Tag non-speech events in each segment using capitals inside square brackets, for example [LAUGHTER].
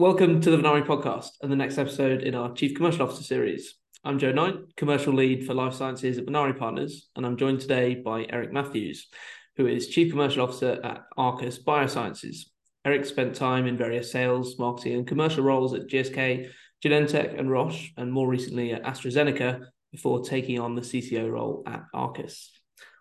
Welcome to the Venari podcast and the next episode in our Chief Commercial Officer series. I'm Joe Knight, Commercial Lead for Life Sciences at Venari Partners, and I'm joined today by Eric Matthews, who is Chief Commercial Officer at Arcus Biosciences. Eric spent time in various sales, marketing, and commercial roles at GSK, Genentech, and Roche, and more recently at AstraZeneca before taking on the CCO role at Arcus.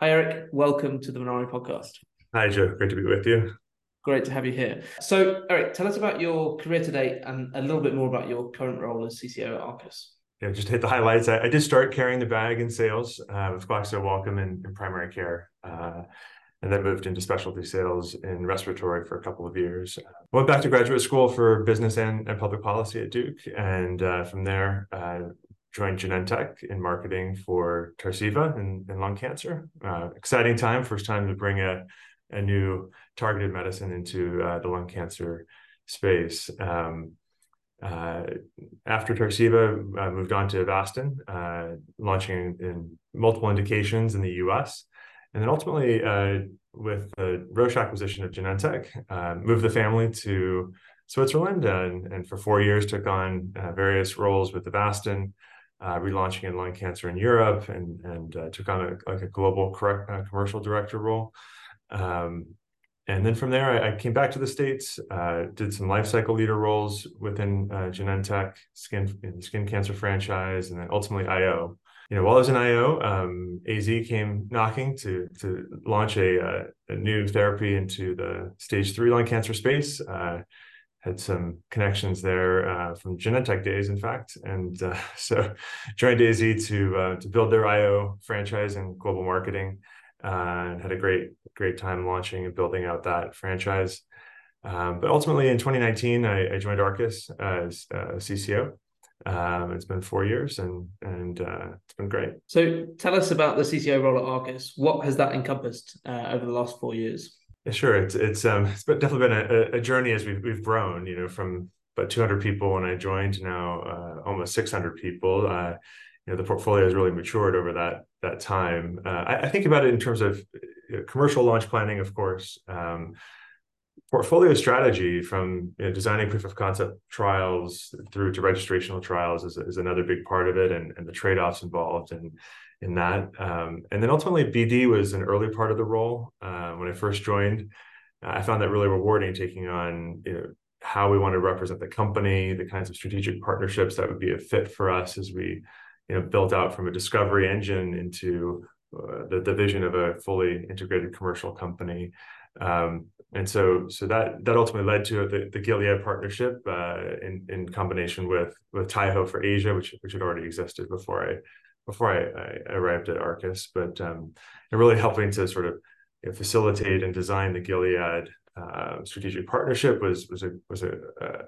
Hi, Eric. Welcome to the Venari podcast. Hi, Joe. Great to be with you. Great to have you here. So, Eric, tell us about your career to date and a little bit more about your current role as CCO at Arcus. Yeah, just hit the highlights. I, I did start carrying the bag in sales uh, with Glaxo Wellcome in, in primary care, uh, and then moved into specialty sales in respiratory for a couple of years. Went back to graduate school for business and, and public policy at Duke, and uh, from there uh, joined Genentech in marketing for Tarceva in, in lung cancer. Uh, exciting time, first time to bring a a new targeted medicine into uh, the lung cancer space. Um, uh, after Tarceva, I moved on to Avastin, uh, launching in, multiple indications in the US. And then ultimately, uh, with the Roche acquisition of Genentech, uh, moved the family to Switzerland and, and for four years took on uh, various roles with Avastin, relaunching in lung cancer in Europe, and, and took on a, like a global correct, commercial director role. Um, and then from there, I, I, came back to the States, uh, did some life cycle leader roles within uh, Genentech, skin, skin cancer franchise, and then ultimately IO. You know, while I was in IO, um, AZ came knocking to to launch a, a, uh, a, new therapy into the stage three lung cancer space. Uh, had some connections there uh, from Genentech days, in fact, and uh, [LAUGHS] so joined AZ to uh, to build their IO franchise and global marketing and had a great great time launching and building out that franchise. Um, but ultimately, in 2019, I, I joined Arcus as uh, CCO. Um, it's been four years, and and uh, it's been great. So, tell us about the CCO role at Arcus. What has that encompassed uh, over the last four years? Yeah, sure. It's it's um, it's definitely been a, a, journey as we've we've grown. You know, from about 200 people when I joined now uh, almost 600 people. Uh, you know, the portfolio has really matured over that that time. Uh, I, I, think about it in terms of uh, commercial launch planning, of course. Um, portfolio strategy from you know, designing proof of concept trials through to registrational trials is, is another big part of it and, and the trade-offs involved in, in that. Um, and then ultimately BD was an early part of the role. Uh, when I first joined, I found that really rewarding taking on you know, how we want to represent the company, the kinds of strategic partnerships that would be a fit for us as we you know built out from a discovery engine into uh, the, the vision of a fully integrated commercial company um, and so so that that ultimately led to the, the Gilead partnership uh, in in combination with with Taiho for Asia which which had already existed before I before I, I arrived at Arcus but um, and really helping to sort of you know, facilitate and design the Gilead uh, strategic partnership was was a was a,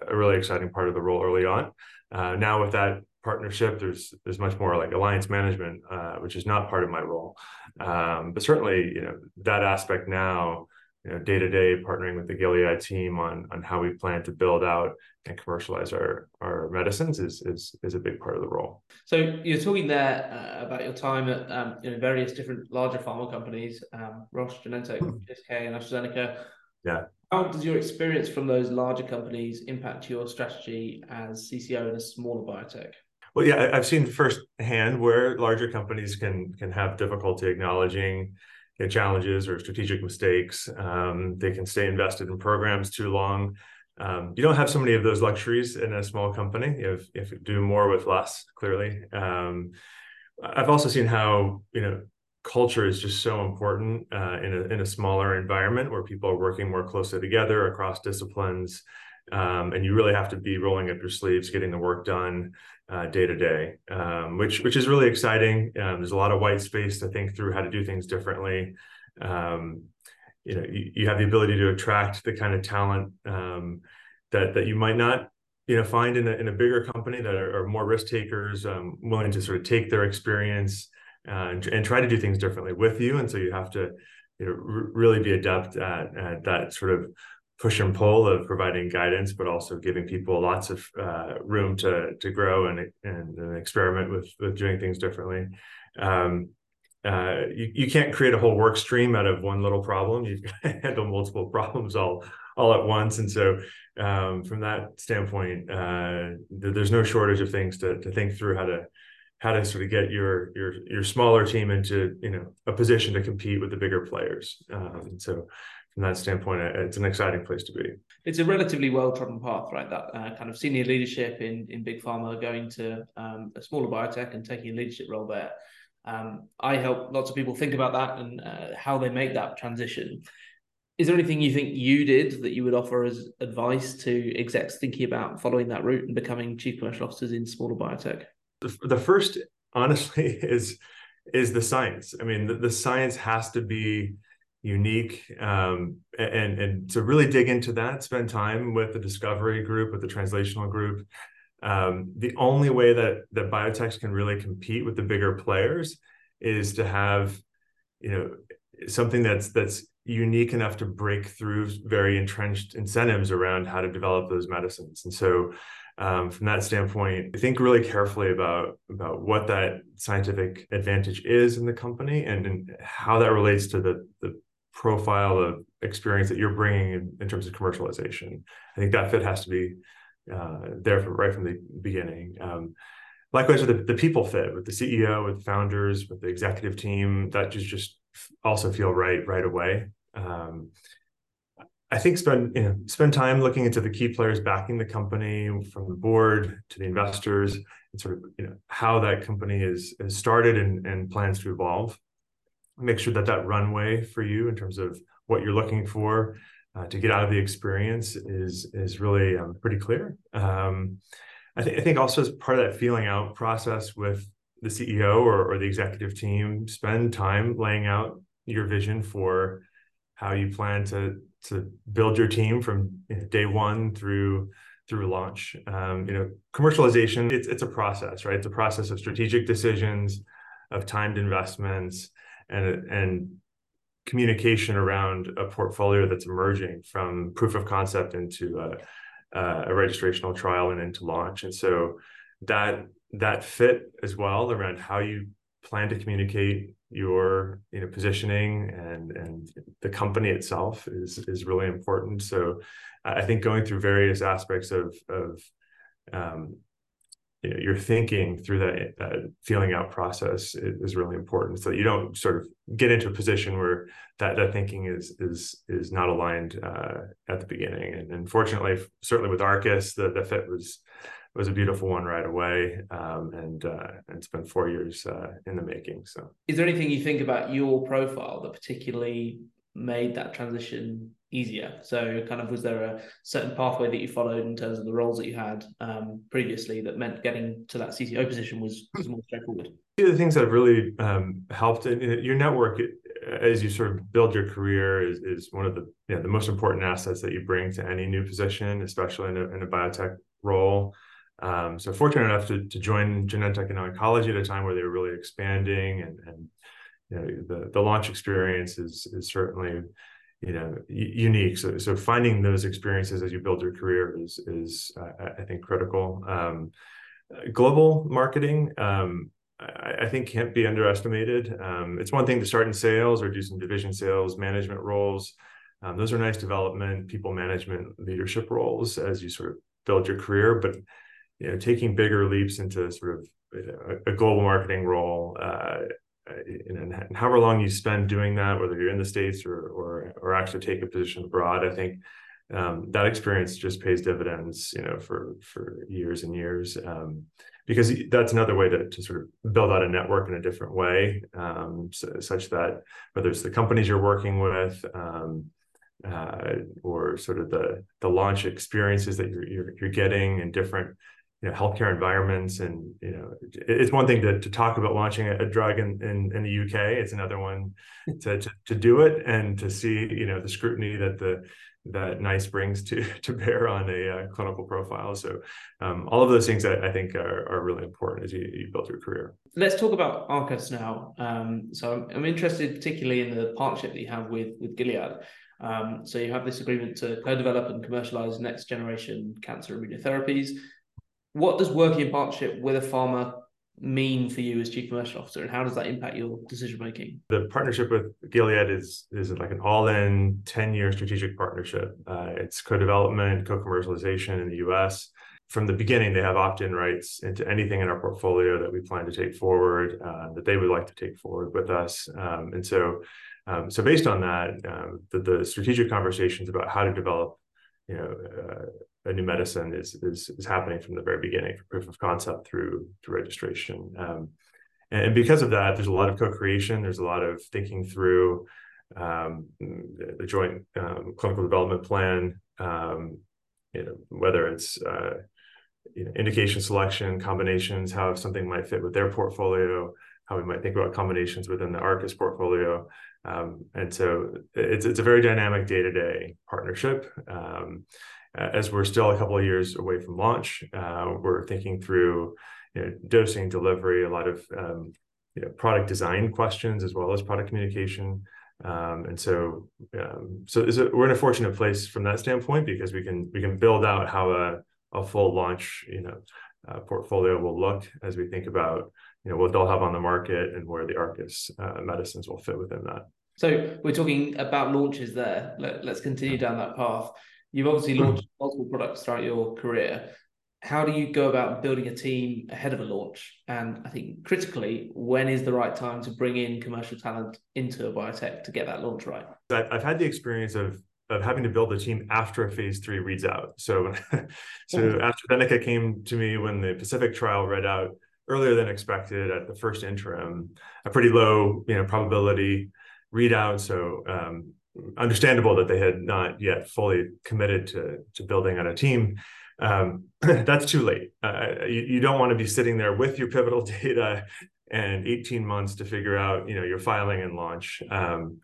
a really exciting part of the role early on. Uh, now with that partnership. There's there's much more like alliance management, uh, which is not part of my role. Um, but certainly, you know, that aspect now, you know, day to day partnering with the Gilead team on on how we plan to build out and commercialize our our medicines is is is a big part of the role. So you're talking there uh, about your time at um, you know various different larger pharma companies, um, Roche, Genentech, GSK, and AstraZeneca. Yeah. How does your experience from those larger companies impact your strategy as CCO in a smaller biotech? Well, yeah, I've seen firsthand where larger companies can can have difficulty acknowledging you know, challenges or strategic mistakes. Um, they can stay invested in programs too long. Um, you don't have so many of those luxuries in a small company. If if you do more with less, clearly. Um, I've also seen how you know culture is just so important uh, in a in a smaller environment where people are working more closely together across disciplines. Um, and you really have to be rolling up your sleeves, getting the work done day to day, um, which which is really exciting. Um, there's a lot of white space to think through how to do things differently. Um, you know, you, you, have the ability to attract the kind of talent um, that that you might not you know find in a, in a bigger company that are, are more risk takers, um, willing to sort of take their experience uh, and, and try to do things differently with you. And so you have to you know r- really be adept at, at that sort of push and pull of providing guidance, but also giving people lots of uh, room to to grow and and, experiment with with doing things differently. Um, uh, you, you can't create a whole work stream out of one little problem. You've got to handle multiple problems all all at once. And so, um, from that standpoint, uh, there's no shortage of things to to think through how to how to sort of get your your your smaller team into you know a position to compete with the bigger players. Um, and so, from that standpoint, it's an exciting place to be. It's a relatively well-trodden path, right? That uh, kind of senior leadership in in big pharma, going to um, a smaller biotech and taking a leadership role there. Um, I help lots of people think about that and uh, how they make that transition. Is there anything you think you did that you would offer as advice to execs thinking about following that route and becoming chief commercial officers in smaller biotech? The, the first, honestly, [LAUGHS] is is the science. I mean, the, the science has to be unique um, and and to really dig into that spend time with the discovery group with the translational group um, the only way that that biotechs can really compete with the bigger players is to have you know something that's that's unique enough to break through very entrenched incentives around how to develop those medicines. And so um, from that standpoint think really carefully about about what that scientific advantage is in the company and, and how that relates to the the profile of experience that you're bringing in, in terms of commercialization. I think that fit has to be uh, there from right from the beginning. Um, likewise with the, the people fit with the CEO, with the founders, with the executive team, that just just also feel right right away. Um, I think spend you know spend time looking into the key players backing the company from the board to the investors and sort of you know how that company is is started and, and plans to evolve make sure that that runway for you in terms of what you're looking for uh, to get out of the experience is is really um, pretty clear. Um, I think I think also as part of that feeling out process with the CEO or, or the executive team, spend time laying out your vision for how you plan to to build your team from you know, day one through through launch. Um, you know, commercialization it's it's a process, right? It's a process of strategic decisions, of timed investments, and and communication around a portfolio that's emerging from proof of concept into a, a registrational trial and into launch. And so that that fit as well around how you plan to communicate your you know positioning and and the company itself is is really important. So uh, I think going through various aspects of of um, your thinking through that feeling out process is, really important. So that you don't sort of get into a position where that, that thinking is is is not aligned uh, at the beginning. And unfortunately certainly with arcus the, the fit was was a beautiful one right away. Um, and uh, and it's been four years uh, in the making so. Is there anything you think about your profile that particularly made that transition easier? So, kind of, was there a certain pathway that you followed in terms of the roles that you had um, previously that meant getting to that CCO position was, was more straightforward? One of the things that have really um, helped in, in your network as you sort of build your career is, is one of the you know, the most important assets that you bring to any new position, especially in a, in a biotech role. Um, so fortunate enough to, to join Genentech in oncology at a time where they were really expanding and, and you know, the, the launch experience is, is certainly you know unique. So so finding those experiences as you build your career is is uh, i think critical. Um, global marketing um, I, I, think can't be underestimated. Um, it's one thing to start in sales or do some division sales management roles. Um, those are nice development people management leadership roles as you sort of build your career but you know taking bigger leaps into sort of a, a global marketing role uh, and, and however long you spend doing that, whether you're in the states or or or actually take a position abroad, I think um, that experience just pays dividends, you know, for for years and years. Um, because that's another way to, to sort of build out a network in a different way, um, so, such that whether it's the companies you're working with, um, uh, or sort of the the launch experiences that you're you're, you're getting in different you know healthcare environments and you know it's one thing to, to talk about launching a, drug in, in, in the UK it's another one [LAUGHS] to, to, to do it and to see you know the scrutiny that the that NICE brings to [LAUGHS] to bear on a uh, clinical profile. So um, all of those things I, I think are, are really important as you, you, build your career. Let's talk about Arcus now. Um, so I'm, I'm, interested particularly in the partnership that you have with with Gilead. Um, so you have this agreement to co-develop and commercialize next generation cancer immunotherapies what does working in partnership with a pharma mean for you as chief commercial officer, and how does that impact your decision making? The partnership with Gilead is is like an all-in ten-year strategic partnership. Uh, it's co-development, co-commercialization in the U.S. From the beginning, they have opt-in rights into anything in our portfolio that we plan to take forward, uh, that they would like to take forward with us. Um, and so, um, so based on that, um, the, the strategic conversations about how to develop, you know, uh, a new medicine is, is is happening from the very beginning, from proof of concept through to registration. Um, and because of that, there's a lot of co-creation. There's a lot of thinking through um, the, joint um, clinical development plan. Um, you know, whether it's uh, you know, indication selection, combinations, how something might fit with their portfolio, how we might think about combinations within the Arcus portfolio. Um, and so it's it's a very dynamic day to day partnership. Um, as we're still a couple of years away from launch, uh, we're thinking through you know, dosing, delivery, a lot of um, you know, product design questions as well as product communication. Um, and so, um, so we're in a fortunate place from that standpoint because we can we can build out how a, a full launch you know uh, portfolio will look as we think about you know what they'll have on the market and where the Arcus uh, medicines will fit within that. So we're talking about launches there. Let, us continue down that path. You've obviously launched multiple products throughout your career. How do you go about building a team ahead of a launch? And I think critically, when is the right time to bring in commercial talent into a biotech to get that launch right? I've had the experience of of having to build a team after a phase three reads out. So, [LAUGHS] so AstraZeneca came to me when the Pacific trial read out earlier than expected at the first interim, a pretty low, you know, probability readout. So, um, understandable that they had not yet fully committed to to building on a team. Um, [CLEARS THROAT] that's too late. Uh, you, you don't want to be sitting there with your pivotal [LAUGHS] data and 18 months to figure out, you know, your filing and launch, um,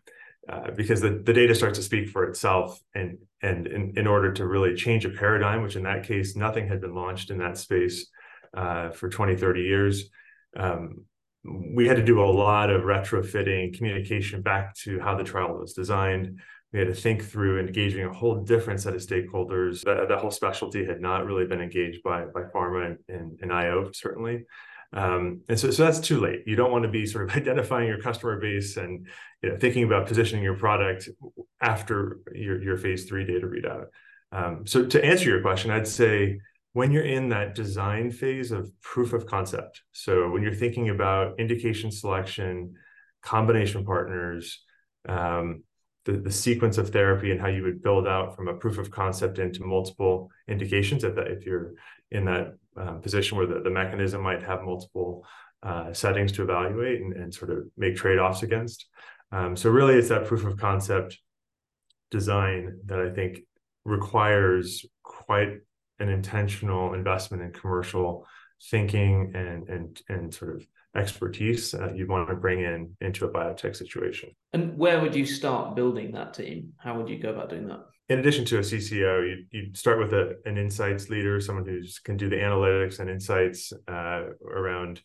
uh, because the, the data starts to speak for itself. And and in, in order to really change a paradigm, which in that case, nothing had been launched in that space uh, for 20, 30 years. Um, we had to do a lot of retrofitting communication back to how the trial was designed. We had to think through engaging a whole different set of stakeholders. That, that whole specialty had not really been engaged by, by pharma and, and, and IO, certainly. Um, and so, so that's too late. You don't want to be sort of [LAUGHS] identifying your customer base and you know, thinking about positioning your product after your, your phase three data readout. Um, so to answer your question, I'd say when you're in that design phase of proof of concept. So when you're thinking about indication selection, combination partners, um, the, the sequence of therapy and how you would build out from a proof of concept into multiple indications if, that, if you're in that um, position where the, the mechanism might have multiple uh, settings to evaluate and, and sort of make trade-offs against. Um, so really it's that proof of concept design that I think requires quite an intentional investment in commercial thinking and and and sort of expertise uh, you want to bring in into a biotech situation. And where would you start building that team? How would you go about doing that? In addition to a CCO, you you start with a, an insights leader, someone who can do the analytics and insights uh, around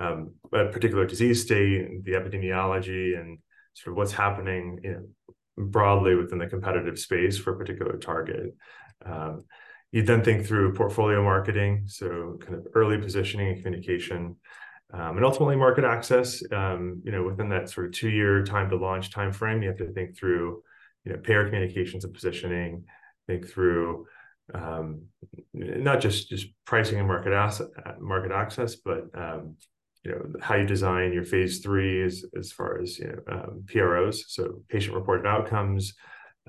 um, a particular disease state, the epidemiology, and sort of what's happening you know, broadly within the competitive space for a particular target. Um, you then think through portfolio marketing, so kind of early positioning and communication, um, and ultimately market access. Um, you know, within that sort of two-year time to launch time frame, you have to think through, you know, payer communications and positioning. Think through um, not just just pricing and market asset market access, but um, you know how you design your phase three as as far as you know um, PROs, so patient reported outcomes,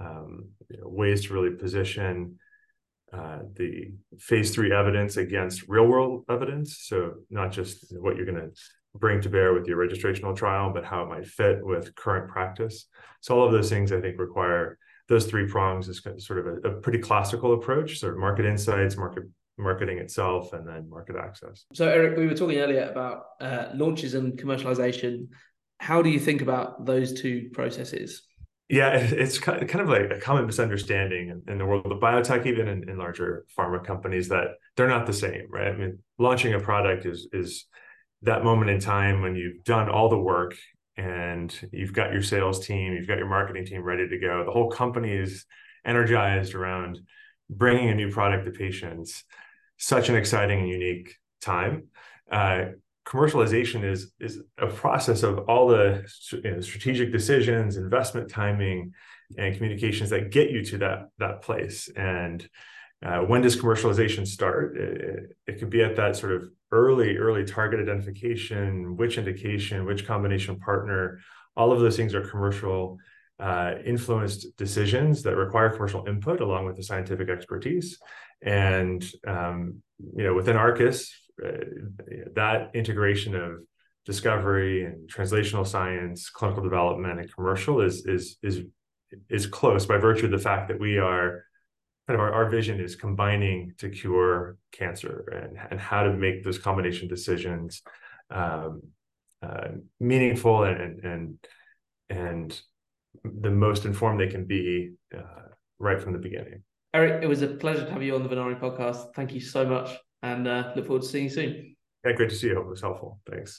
um, you know, ways to really position uh, the phase three evidence against real world evidence. So not just what you're going to bring to bear with your registrational trial, but how it might fit with current practice. So all of those things I think require those three prongs is sort of a, a pretty classical approach, of market insights, market marketing itself, and then market access. So Eric, we were talking earlier about uh, launches and commercialization. How do you think about those two processes? Yeah, it's kind of like a common misunderstanding in, the world of biotech, even in, in, larger pharma companies, that they're not the same, right? I mean, launching a product is is that moment in time when you've done all the work and you've got your sales team, you've got your marketing team ready to go. The whole company is energized around bringing a new product to patients. Such an exciting and unique time. Uh, commercialization is is a process of all the you know, strategic decisions, investment timing, and communications that get you to that that place. And uh, when does commercialization start? It, it could be at that sort of early early target identification, which indication, which combination partner. All of those things are commercial uh, influenced decisions that require commercial input along with the scientific expertise. And um, you know, within Arcus, that integration of discovery and translational science, clinical development, and commercial is is is is close by virtue of the fact that we are kind of our, our vision is combining to cure cancer and, and how to make those combination decisions um, uh, meaningful and and and the most informed they can be uh, right from the beginning. Eric, it was a pleasure to have you on the Venari podcast. Thank you so much and uh, look forward to seeing you soon. Yeah, great to see you. Hope It was helpful. Thanks.